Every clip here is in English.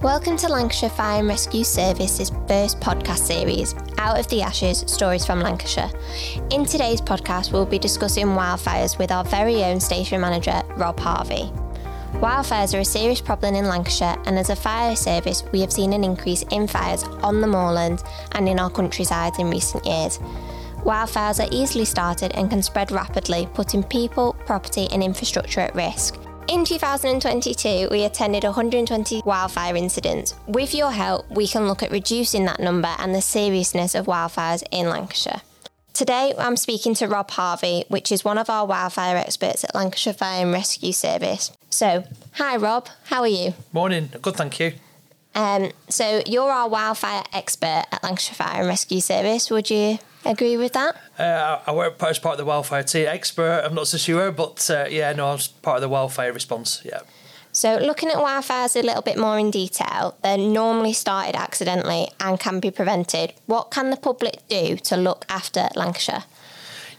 Welcome to Lancashire Fire and Rescue Service's first podcast series, Out of the Ashes Stories from Lancashire. In today's podcast, we'll be discussing wildfires with our very own station manager, Rob Harvey. Wildfires are a serious problem in Lancashire, and as a fire service, we have seen an increase in fires on the moorlands and in our countryside in recent years. Wildfires are easily started and can spread rapidly, putting people, property, and infrastructure at risk. In 2022, we attended 120 wildfire incidents. With your help, we can look at reducing that number and the seriousness of wildfires in Lancashire. Today, I'm speaking to Rob Harvey, which is one of our wildfire experts at Lancashire Fire and Rescue Service. So, hi Rob, how are you? Morning, good, thank you. Um, so, you're our wildfire expert at Lancashire Fire and Rescue Service. Would you agree with that? Uh, I work as part of the wildfire team. Expert, I'm not so sure, but uh, yeah, no, I'm part of the wildfire response. Yeah. So, looking at wildfires a little bit more in detail, they're normally started accidentally and can be prevented. What can the public do to look after Lancashire?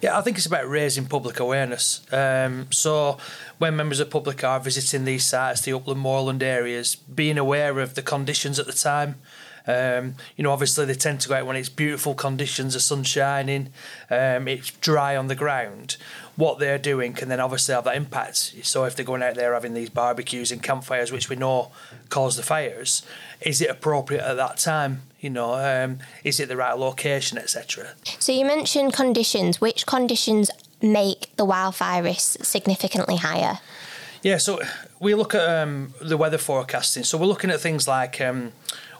Yeah, I think it's about raising public awareness. Um, so, when members of public are visiting these sites, the upland moorland areas, being aware of the conditions at the time. Um, you know, obviously they tend to go out when it's beautiful conditions, the sun shining, um, it's dry on the ground. What they're doing can then obviously have that impact. So if they're going out there having these barbecues and campfires, which we know cause the fires, is it appropriate at that time? You know, um, is it the right location, etc. So you mentioned conditions. Which conditions make the wildfire risk significantly higher? Yeah, so we look at um, the weather forecasting. So we're looking at things like um,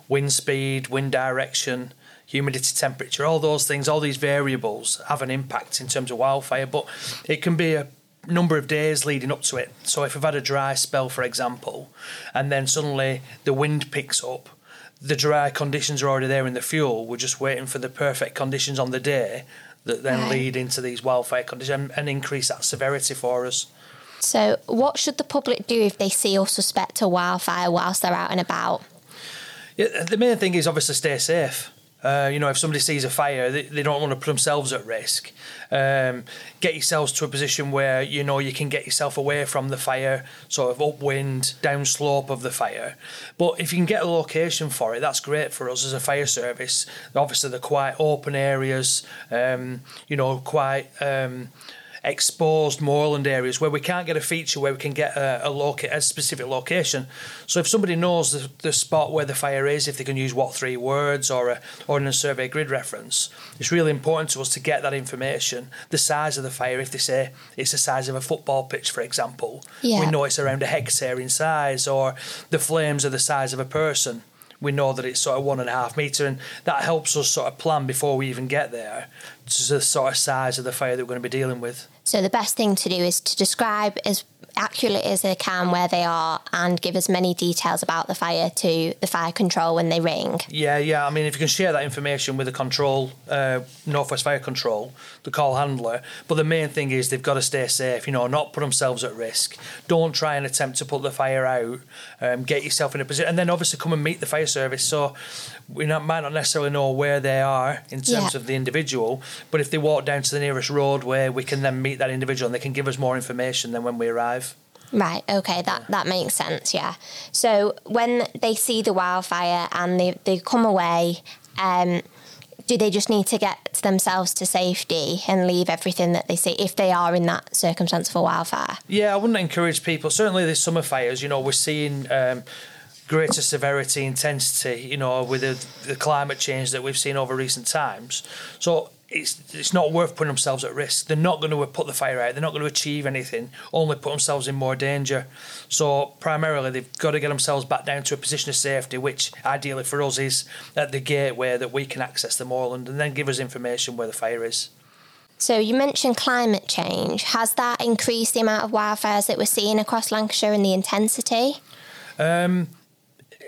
wind speed, wind direction, humidity, temperature, all those things, all these variables have an impact in terms of wildfire, but it can be a number of days leading up to it. So if we've had a dry spell, for example, and then suddenly the wind picks up, the dry conditions are already there in the fuel. We're just waiting for the perfect conditions on the day that then right. lead into these wildfire conditions and, and increase that severity for us. So, what should the public do if they see or suspect a wildfire whilst they're out and about? Yeah, the main thing is obviously stay safe. Uh, you know, if somebody sees a fire, they, they don't want to put themselves at risk. Um, get yourselves to a position where you know you can get yourself away from the fire, sort of upwind, downslope of the fire. But if you can get a location for it, that's great for us as a fire service. Obviously, they're quite open areas. Um, you know, quite. Um, exposed moorland areas where we can't get a feature where we can get a, a, loca- a specific location. So if somebody knows the, the spot where the fire is, if they can use what three words or a ordnance survey grid reference, it's really important to us to get that information. The size of the fire, if they say it's the size of a football pitch, for example, yeah. we know it's around a hectare in size, or the flames are the size of a person we know that it's sort of one and a half metre, and that helps us sort of plan before we even get there to the sort of size of the fire that we're going to be dealing with. So the best thing to do is to describe as accurately as they can where they are and give as many details about the fire to the fire control when they ring. Yeah, yeah. I mean, if you can share that information with the control, uh, Northwest Fire Control, the call handler, but the main thing is they've got to stay safe, you know, not put themselves at risk. Don't try and attempt to put the fire out. Um, get yourself in a position, and then obviously come and meet the fire service. So we not, might not necessarily know where they are in terms yeah. of the individual, but if they walk down to the nearest roadway, we can then meet that individual and they can give us more information than when we arrive. Right, okay, that, that makes sense, yeah. So when they see the wildfire and they, they come away, um, do they just need to get themselves to safety and leave everything that they see if they are in that circumstance for wildfire? Yeah, I wouldn't encourage people. Certainly, the summer fires, you know, we're seeing um, greater severity, intensity, you know, with the, the climate change that we've seen over recent times. So it's it's not worth putting themselves at risk. They're not going to put the fire out. They're not going to achieve anything. Only put themselves in more danger. So primarily, they've got to get themselves back down to a position of safety, which ideally for us is at the gateway that we can access the moorland, and then give us information where the fire is. So you mentioned climate change. Has that increased the amount of wildfires that we're seeing across Lancashire and the intensity? Um,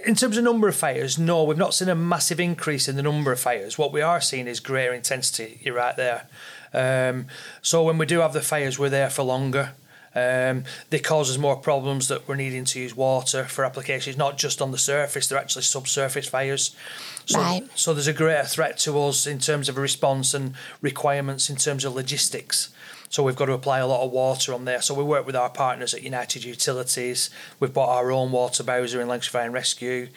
in terms of number of fires, no, we've not seen a massive increase in the number of fires. What we are seeing is greater intensity. You're right there. Um, so when we do have the fires, we're there for longer. Um, they cause us more problems that we're needing to use water for applications, not just on the surface, they're actually subsurface fires. So, right. so there's a greater threat to us in terms of a response and requirements in terms of logistics. So we've got to apply a lot of water on there. So we work with our partners at United Utilities. We've bought our own water bowser in Lancashire Fire and Rescue.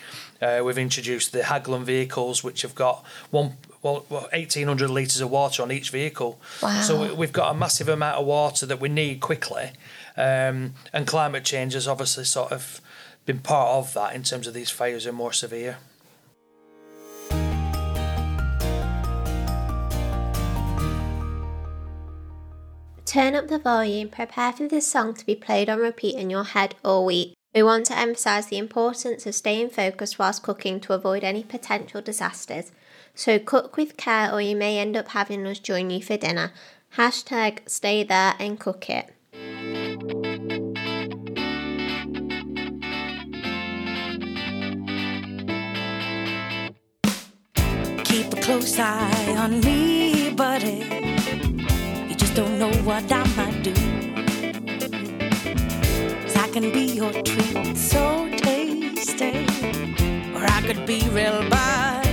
Uh, we've introduced the Hagglund vehicles, which have got one well, 1,800 litres of water on each vehicle. Wow. So we've got a massive amount of water that we need quickly. Um, and climate change has obviously sort of been part of that in terms of these fires are more severe. Turn up the volume, prepare for this song to be played on repeat in your head all week. We want to emphasise the importance of staying focused whilst cooking to avoid any potential disasters. So cook with care or you may end up having us join you for dinner. Hashtag stay there and cook it. Keep a close eye on me, don't know what I might do. Cause I can be your treat, so tasty. Or I could be real bad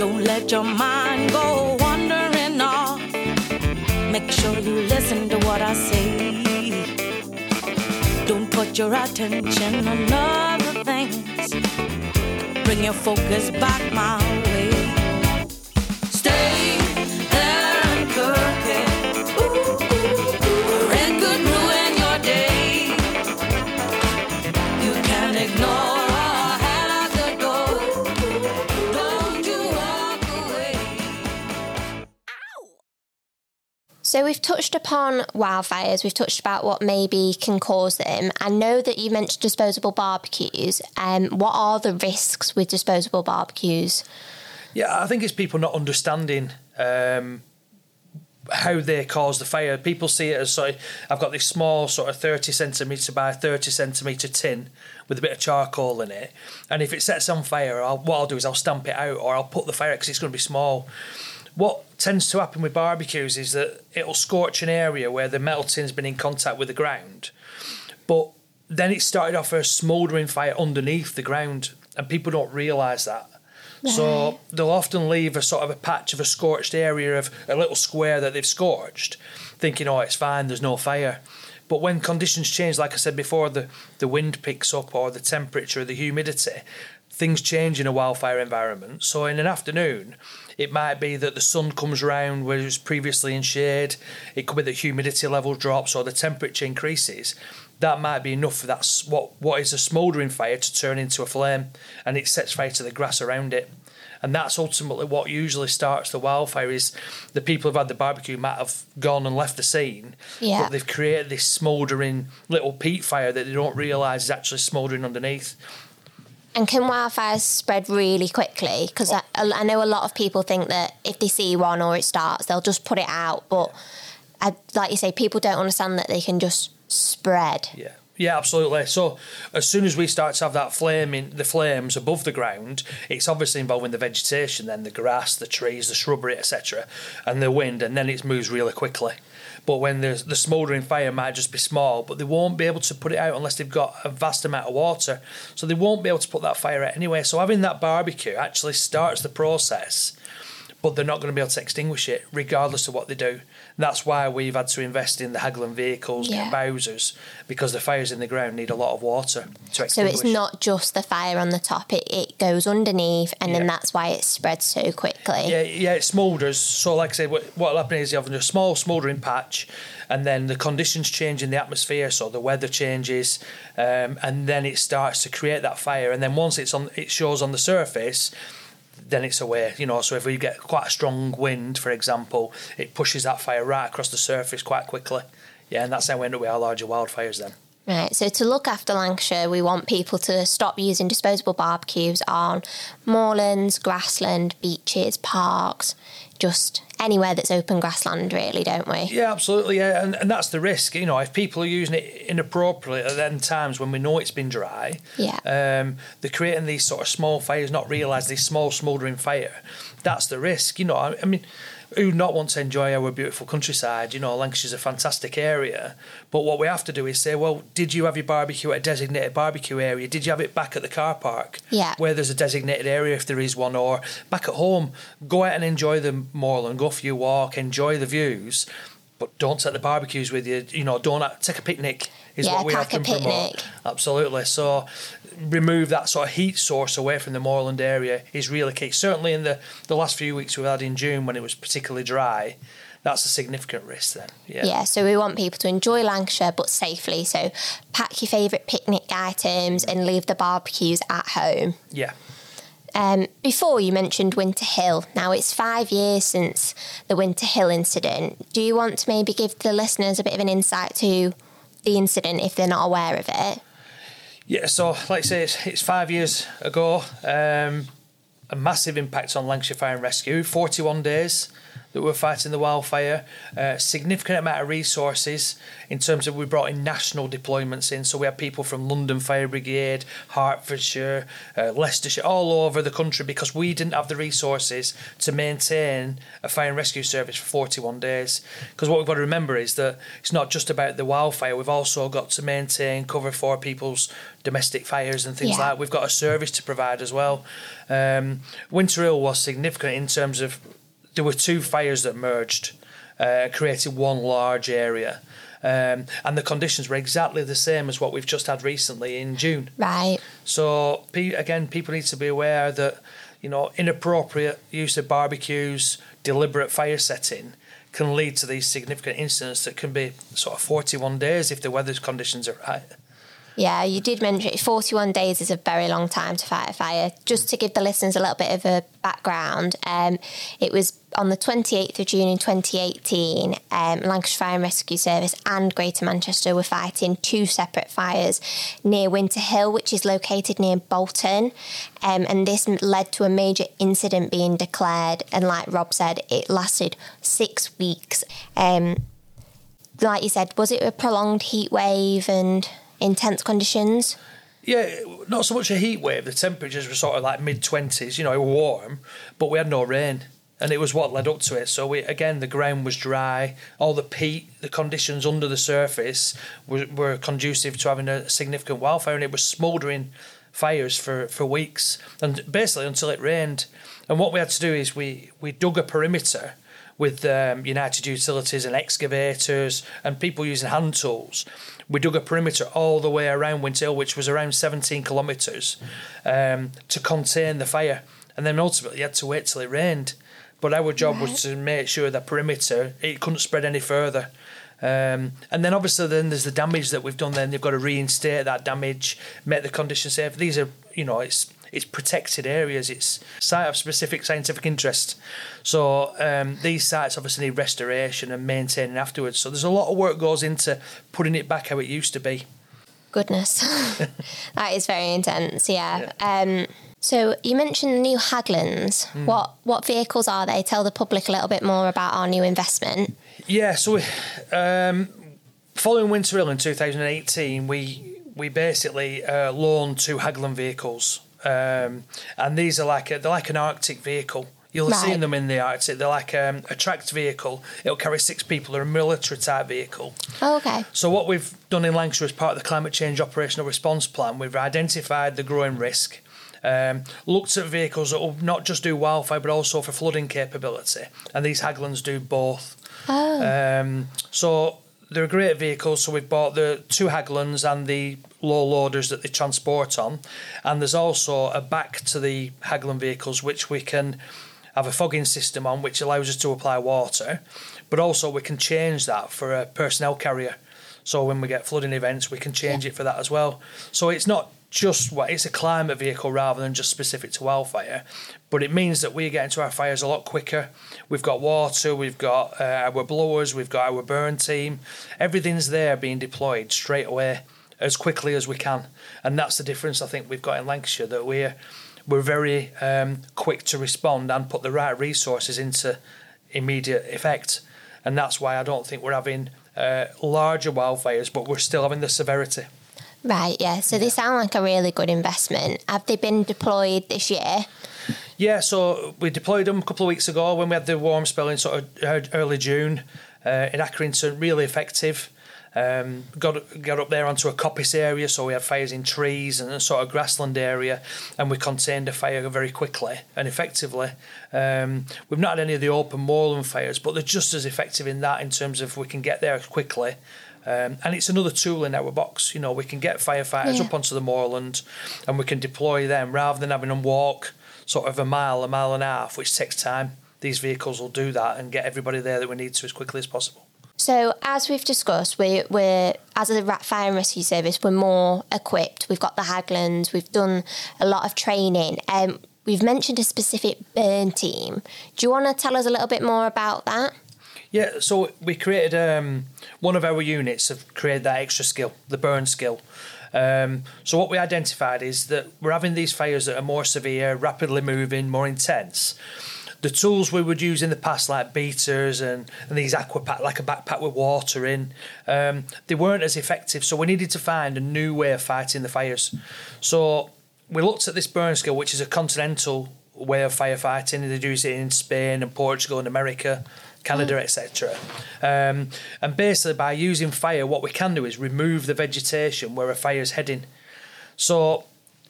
Don't let your mind go wandering off. Make sure you listen to what I say. Don't put your attention on other things. Bring your focus back my way. So we've touched upon wildfires, we've touched about what maybe can cause them. I know that you mentioned disposable barbecues. Um, what are the risks with disposable barbecues? Yeah, I think it's people not understanding um, how they cause the fire. People see it as sorry, I've got this small sort of thirty centimetre by thirty centimetre tin with a bit of charcoal in it, and if it sets on fire, I'll, what I'll do is I'll stamp it out or I'll put the fire because it's going to be small. What tends to happen with barbecues is that it'll scorch an area where the metal tin's been in contact with the ground, but then it started off a smouldering fire underneath the ground, and people don't realise that. So they'll often leave a sort of a patch of a scorched area of a little square that they've scorched, thinking, oh, it's fine, there's no fire. But when conditions change, like I said before, the, the wind picks up or the temperature, or the humidity, things change in a wildfire environment. So in an afternoon, it might be that the sun comes round where it was previously in shade. It could be the humidity level drops or the temperature increases. That might be enough for that what what is a smouldering fire to turn into a flame, and it sets fire to the grass around it. And that's ultimately what usually starts the wildfire. Is the people who've had the barbecue might have gone and left the scene, Yeah. but they've created this smouldering little peat fire that they don't realise is actually smouldering underneath. And can wildfires spread really quickly? Because I, I know a lot of people think that if they see one or it starts, they'll just put it out. But I, like you say, people don't understand that they can just spread. Yeah. Yeah, absolutely. So as soon as we start to have that flame in the flames above the ground, it's obviously involving the vegetation, then the grass, the trees, the shrubbery, etc., and the wind, and then it moves really quickly. But when the the smouldering fire might just be small, but they won't be able to put it out unless they've got a vast amount of water. So they won't be able to put that fire out anyway. So having that barbecue actually starts the process but they're not going to be able to extinguish it regardless of what they do. That's why we've had to invest in the Hagglund vehicles, Yeah. Bowsers, because the fires in the ground need a lot of water to extinguish. So it's not just the fire on the top, it, it goes underneath, and then that's why it spreads so quickly. Yeah, yeah, it smoulders. So, like I said, what what'll happen is you have a small smouldering patch, and then the conditions change in the atmosphere, so the weather changes, um, and then it starts to create that fire. And then once it's on, it shows on the surface. Then it's away, you know. So if we get quite a strong wind, for example, it pushes that fire right across the surface quite quickly. Yeah, and that's how we end up with our larger wildfires. Then. Right, so to look after Lancashire, we want people to stop using disposable barbecues on moorlands, grassland, beaches, parks, just anywhere that's open grassland, really, don't we? Yeah, absolutely. Yeah, and, and that's the risk. You know, if people are using it inappropriately at then times when we know it's been dry, Yeah. um, they're creating these sort of small fires, not realise this small smouldering fire. That's the risk. You know, I, I mean, who not want to enjoy our beautiful countryside? You know, Lancashire's a fantastic area. But what we have to do is say, well, did you have your barbecue at a designated barbecue area? Did you have it back at the car park? Yeah. Where there's a designated area if there is one, or back at home? Go out and enjoy the moorland, go for your walk, enjoy the views. But don't take the barbecues with you. You know, don't take a picnic. Is Yeah, what we have to promote. picnic. Absolutely. So remove that sort of heat source away from the moorland area is really key. Certainly in the, the last few weeks we've had in June when it was particularly dry, that's a significant risk then. Yeah. Yeah, so we want people to enjoy Lancashire but safely. So pack your favourite picnic items and leave the barbecues at home. Yeah. Um, before you mentioned Winter Hill. Now it's five years since the Winter Hill incident. Do you want to maybe give the listeners a bit of an insight to the incident if they're not aware of it? Yeah, so like I say, it's, it's five years ago. Um, a massive impact on Lancashire Fire and Rescue. 41 days that we were fighting the wildfire. Uh, significant amount of resources in terms of we brought in national deployments in. So we had people from London Fire Brigade, Hertfordshire, uh, Leicestershire, all over the country because we didn't have the resources to maintain a fire and rescue service for 41 days. Because what we've got to remember is that it's not just about the wildfire. We've also got to maintain cover for people's domestic fires and things Yeah. like. We've got a service to provide as well. Um, Winter Hill was significant in terms of there were two fires that merged, uh, created one large area. Um, and the conditions were exactly the same as what we've just had recently in June. Right. So again, people need to be aware that you know inappropriate use of barbecues, deliberate fire setting can lead to these significant incidents that can be sort of 41 days if the weather conditions are right. Yeah, you did mention it. 41 days is a very long time to fight a fire. Just to give the listeners a little bit of a background, um, it was on the 28th of June in 2018, um, Lancashire Fire and Rescue Service and Greater Manchester were fighting two separate fires near Winter Hill, which is located near Bolton. Um, and this led to a major incident being declared. And like Rob said, it lasted six weeks. Um, like you said, was it a prolonged heat wave and intense conditions? Yeah, not so much a heat wave. The temperatures were sort of like mid twenties. You know, it was warm, but we had no rain, and it was what led up to it. So we again, the ground was dry. All the peat, the conditions under the surface were, were conducive to having a significant wildfire, and it was smouldering fires for for weeks, and basically until it rained. And what we had to do is we we dug a perimeter with um, United Utilities and excavators and people using hand tools. We dug a perimeter all the way around Winter Hill, which was around 17 kilometres, um, to contain the fire. And then ultimately, you had to wait till it rained. But our job was to make sure that perimeter it couldn't spread any further. Um, and then obviously then there's the damage that we've done. Then they've got to reinstate that damage, make the conditions safe. These are you know it's it's protected areas. It's site of specific scientific interest. So um, these sites obviously need restoration and maintaining afterwards. So there's a lot of work goes into putting it back how it used to be. Goodness, that is very intense. Yeah. Um, so you mentioned the new Hagglunds. Hmm. What what vehicles are they? Tell the public a little bit more about our new investment. Yeah, so we, um, following Winter Hill in 2018, we we basically uh, loaned two Hagglund vehicles, um, and these are like a, they're like an Arctic vehicle. You'll have Right. seen them in the Arctic. They're like um, a tracked vehicle. It'll carry six people. They're a military type vehicle. Oh, okay. So what we've done in Lancashire as part of the climate change operational response plan, we've identified the growing risk, um, looked at vehicles that will not just do wildfire but also for flooding capability, and these Hagglunds do both. Um, so they're great vehicles. So we've bought the two Hagglunds and the low loaders that they transport on, and there's also a back to the Hagglund vehicles which we can have a fogging system on, which allows us to apply water, but also we can change that for a personnel carrier. So when we get flooding events, we can change it for that as well. So it's not just what it's a climate vehicle rather than just specific to wildfire, but it means that we get into our fires a lot quicker. We've got water, we've got uh, our blowers, we've got our burn team. Everything's there being deployed straight away as quickly as we can, and that's the difference I think we've got in Lancashire that we're we're very um, quick to respond and put the right resources into immediate effect, and that's why I don't think we're having uh, larger wildfires, but we're still having the severity. Right. Yeah. So they sound like a really good investment. Have they been deployed this year? Yeah, so we deployed them a couple of weeks ago when we had the warm spell in sort of early June uh, in Accrington. Really effective. Um, got got up there onto a coppice area, so we had fires in trees and a sort of grassland area, and we contained the fire very quickly and effectively. Um, we've not had any of the open moorland fires, but they're just as effective in that in terms of we can get there quickly. Um, and it's another tool in our box. You know, we can get firefighters Yeah. up onto the moorland, and we can deploy them rather than having them walk sort of a mile, a mile and a half, which takes time. These vehicles will do that and get everybody there that we need to as quickly as possible. So, as we've discussed, we, we're as a Rat Fire and Rescue Service, we're more equipped. We've got the Hagglunds. We've done a lot of training. Um, we've mentioned a specific burn team. Do you want to tell us a little bit more about that? Yeah, so we created um, one of our units have created that extra skill, the burn skill. Um, so what we identified is that we're having these fires that are more severe, rapidly moving, more intense. The tools we would use in the past, like beaters and, and these aqua pack, like a backpack with water in, um, they weren't as effective. So we needed to find a new way of fighting the fires. So we looked at this burn skill, which is a continental way of firefighting. They use it in Spain and Portugal and America, Canada, etc. Um, and basically, by using fire, what we can do is remove the vegetation where a fire is heading. So,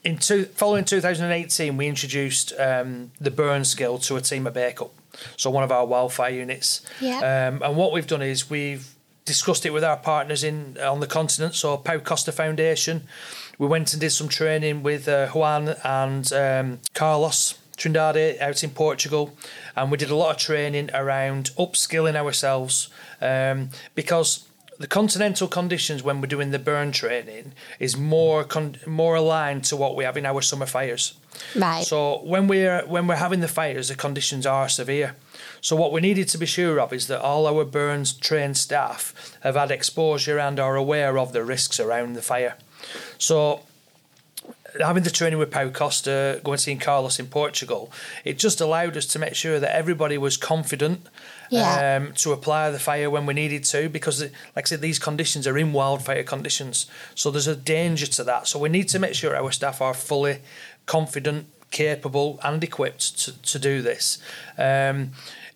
in two, following 2018, we introduced um, the burn skill to a team at Bacup, so one of our wildfire units. Yeah. Um, and what we've done is we've discussed it with our partners in on the continent, so Pau Costa Foundation. We went and did some training with uh, Juan and um, Carlos Trindade out in Portugal, and we did a lot of training around upskilling ourselves um, because the continental conditions when we're doing the burn training is more con- more aligned to what we have in our summer fires. Right. So when we're when we're having the fires, the conditions are severe. So what we needed to be sure of is that all our burns trained staff have had exposure and are aware of the risks around the fire. So having the training with Pau Costa, going seeing Carlos in Portugal, it just allowed us to make sure that everybody was confident Yeah. um, to apply the fire when we needed to, because, like I said, these conditions are in wildfire conditions, so there's a danger to that. So we need to make sure our staff are fully confident, capable, and equipped to, to do this. Um,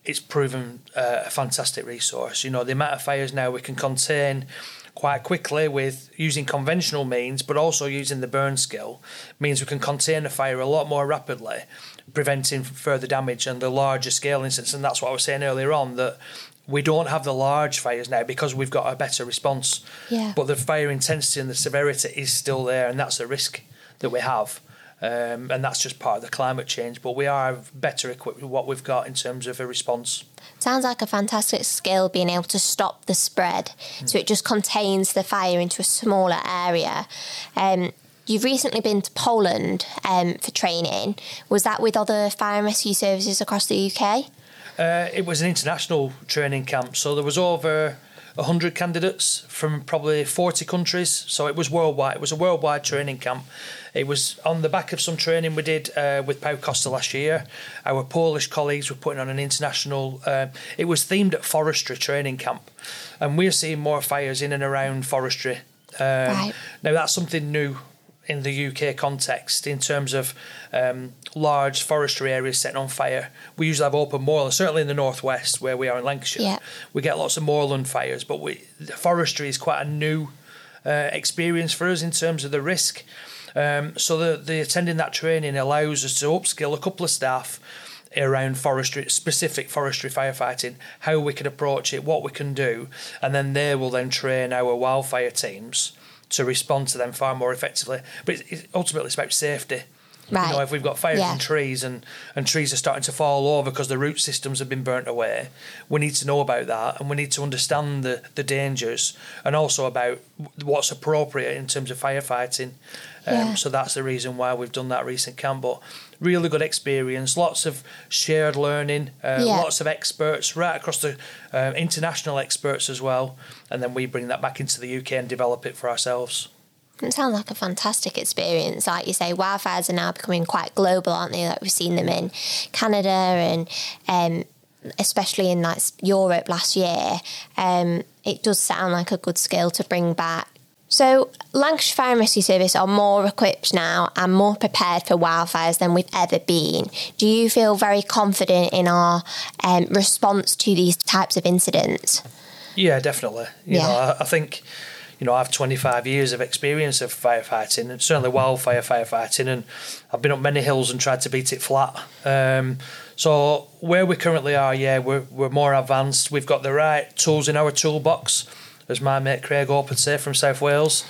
it's proven uh, a fantastic resource. You know, the amount of fires now we can contain quite quickly with using conventional means, but also using the burn skill means we can contain a fire a lot more rapidly, preventing further damage and the larger scale incidents. And that's what I was saying earlier on that we don't have the large fires now because we've got a better response. Yeah. But the fire intensity and the severity is still there, and that's the risk that we have. Um, and that's just part of the climate change. But we are better equipped with what we've got in terms of a response. Sounds like a fantastic skill being able to stop the spread. So it just contains the fire into a smaller area. Um, you've recently been to Poland um, for training. Was that with other fire and rescue services across the UK? Uh, it was an international training camp, so there was over 100 candidates from probably 40 countries. So it was worldwide. It was a worldwide training camp. It was on the back of some training we did uh, with Pau Costa last year. Our Polish colleagues were putting on an international. Uh, it was themed at forestry training camp, and we're seeing more fires in and around forestry. Um, Right. Now that's something new in the UK context in terms of um, large forestry areas setting on fire. We usually have open moorland, certainly in the northwest where we are in Lancashire. Yeah. We get lots of moorland fires, but we the forestry is quite a new uh, experience for us in terms of the risk. Um, so the, the attending that training allows us to upskill a couple of staff around forestry, specific forestry firefighting, how we can approach it, what we can do, and then they will then train our wildfire teams to respond to them far more effectively. But it's, it's ultimately it's about safety. Right. You know, if we've got fires Yeah. in trees and, and trees are starting to fall over because the root systems have been burnt away, we need to know about that and we need to understand the, the dangers and also about what's appropriate in terms of firefighting. Um, Yeah. So that's the reason why we've done that recent camp. But really good experience, lots of shared learning, uh, Yeah. lots of experts right across the uh, international experts as well. And then we bring that back into the UK and develop it for ourselves. It sounds like a fantastic experience. Like you say, wildfires are now becoming quite global, aren't they? Like we've seen them in Canada and um, especially in like Europe last year. Um, it does sound like a good skill to bring back So, Lancashire Fire and Rescue Service are more equipped now and more prepared for wildfires than we've ever been. Do you feel very confident in our um, response to these types of incidents? Yeah, definitely. You Yeah. know, I, think, you know, I have 25 years of experience of firefighting and certainly wildfire firefighting, and I've been up many hills and tried to beat it flat. Um, so where we currently are, yeah, we're, we're more advanced. We've got the right tools in our toolbox, as my mate Craig Hope would say from South Wales.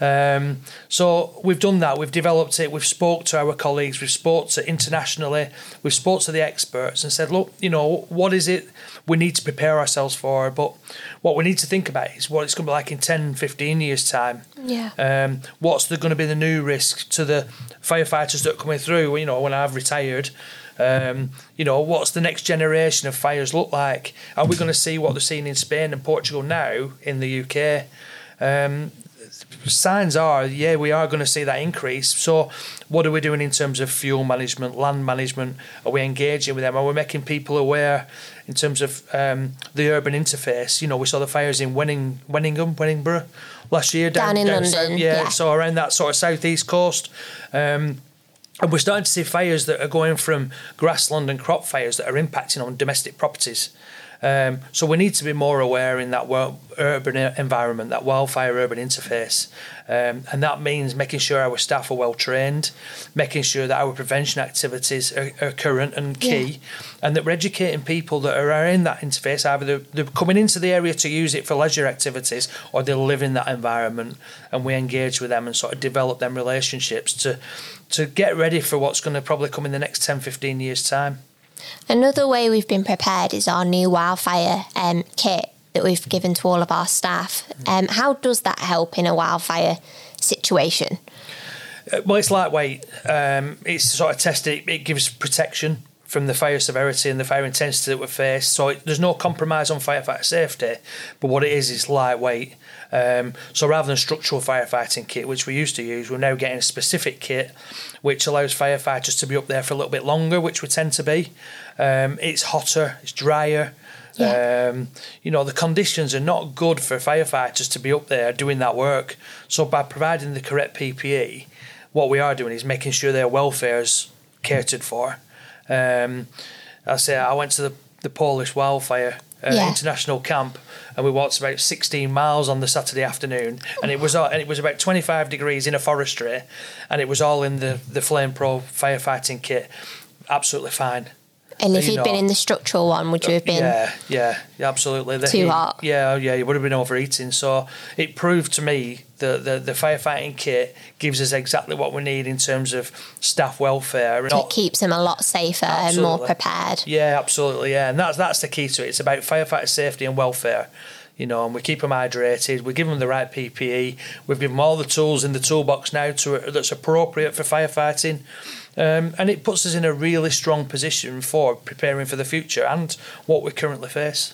Um, so we've done that. We've developed it. We've spoke to our colleagues. We've spoke to internationally. We've spoke to the experts and said, look, you know, what is it we need to prepare ourselves for? But what we need to think about is what it's going to be like in 10, 15 years' time. Yeah. Um, what's the, going to be the new risk to the firefighters that are coming through? You know, when I've retired, um, you know, what's the next generation of fires look like? Are we going to see what they're seeing in Spain and Portugal now in the UK? Um, signs are, yeah, we are going to see that increase. So, what are we doing in terms of fuel management, land management? Are we engaging with them? Are we making people aware in terms of um, the urban interface? You know, we saw the fires in Wenning, Wenningham, Wenningborough last year Down in London, south- yeah. so around that sort of southeast coast. Um, and we're starting to see fires that are going from grassland and crop fires that are impacting on domestic properties. Um, so we need to be more aware in that urban environment, that wildfire urban interface, um, and that means making sure our staff are well trained, making sure that our prevention activities are, are current and key, and that we're educating people that are in that interface. Either they're, they're coming into the area to use it for leisure activities, or they live in that environment, and we engage with them and sort of develop them relationships to to get ready for what's going to probably come in the next 10, 15 years' time. Another way we've been prepared is our new wildfire um, kit that we've given to all of our staff. Um, how does that help in a wildfire situation? Uh, Well, it's lightweight. Um, it's sort of tested. It, gives protection from the fire severity and the fire intensity that we face. So it, there's no compromise on firefighter safety. But what it is is lightweight. Um, so rather than structural firefighting kit, which we used to use, we're now getting a specific kit which allows firefighters to be up there for a little bit longer, which we tend to be. Um, it's hotter, it's drier. Yeah. Um, you know, the conditions are not good for firefighters to be up there doing that work. So by providing the correct PPE, what we are doing is making sure their welfare is catered for. Um, I say I went to the, the Polish wildfire uh, Yeah. international camp, and we walked about 16 miles on the Saturday afternoon, and it was all- and it was about 25 degrees in a forestry, and it was all in the the Flame Pro firefighting kit, absolutely fine. And if You you'd been in the structural one, would you have been? Yeah, yeah, absolutely. Too hot. Yeah, yeah, you would have been overeating. So it proved to me that the, the firefighting kit gives us exactly what we need in terms of staff welfare. and It keeps them a lot safer and more prepared. Yeah, absolutely. Yeah, and that's that's the key to it. It's about firefighter safety and welfare. You know, and we keep them hydrated. We give them the right PPE. We've given them all the tools in the toolbox now to that's appropriate for firefighting, um, and it puts us in a really strong position for preparing for the future and what we currently face.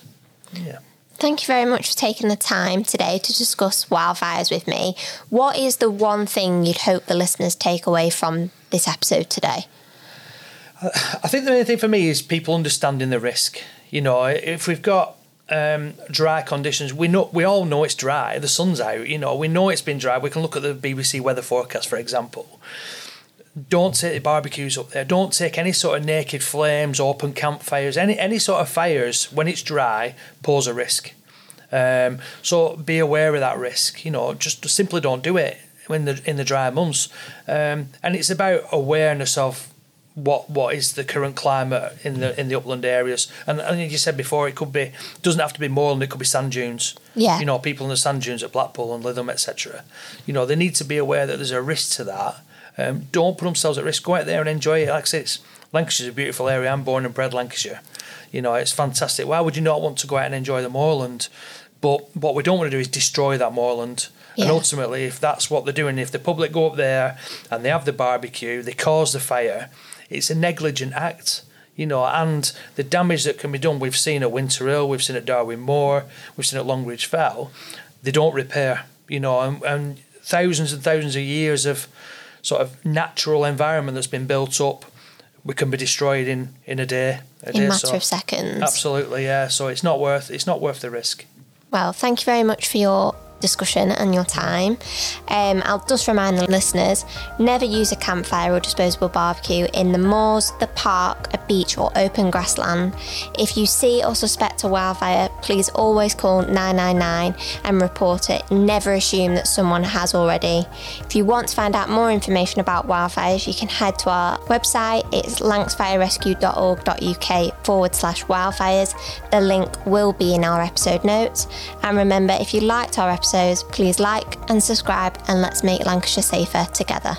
Yeah. Thank you very much for taking the time today to discuss wildfires with me. What is the one thing you'd hope the listeners take away from this episode today? I think the main thing for me is people understanding the risk. You know, if we've got um, dry conditions, we know we all know it's dry. The sun's out. You know, we know it's been dry. We can look at the BBC weather forecast, for example. Don't take the barbecues up there. Don't take any sort of naked flames, open campfires, any any sort of fires when it's dry pose a risk. Um, so be aware of that risk. You know, just simply don't do it in the in the dry months. Um, and it's about awareness of what what is the current climate in the in the upland areas. And, as you said before, it could be doesn't have to be moorland. It could be sand dunes. Yeah. You know, people in the sand dunes at Blackpool and Lytham, etc. You know, they need to be aware that there's a risk to that. Um, don't put themselves at risk. Go out there and enjoy it. Like I say, it's, Lancashire's a beautiful area. I'm born and bred Lancashire. You know, it's fantastic. Why would you not want to go out and enjoy the moorland? But what we don't want to do is destroy that moorland. And ultimately, if that's what they're doing, if the public go up there and they have the barbecue, they cause the fire, it's a negligent act. You know, and the damage that can be done, we've seen at Winter Hill, we've seen at Darwen Moor, we've seen at Longridge Fell. They don't repair. You know, and, and thousands and thousands of years of sort of natural environment that's been built up, we can be destroyed in in a day. A In day, a matter so- of seconds. Absolutely, yeah. So it's not worth it's not worth the risk. Well, thank you very much for your discussion and your time. Um, I'll just remind the listeners never use a campfire or disposable barbecue in the moors, the park, a beach, or open grassland. If you see or suspect a wildfire, please always call 999 and report it. Never assume that someone has already. If you want to find out more information about wildfires, you can head to our website. It's lancsfirerescue.org.uk forward slash wildfires. The link will be in our episode notes. And remember, if you liked our episodes, please like and subscribe and let's make Lancashire safer together.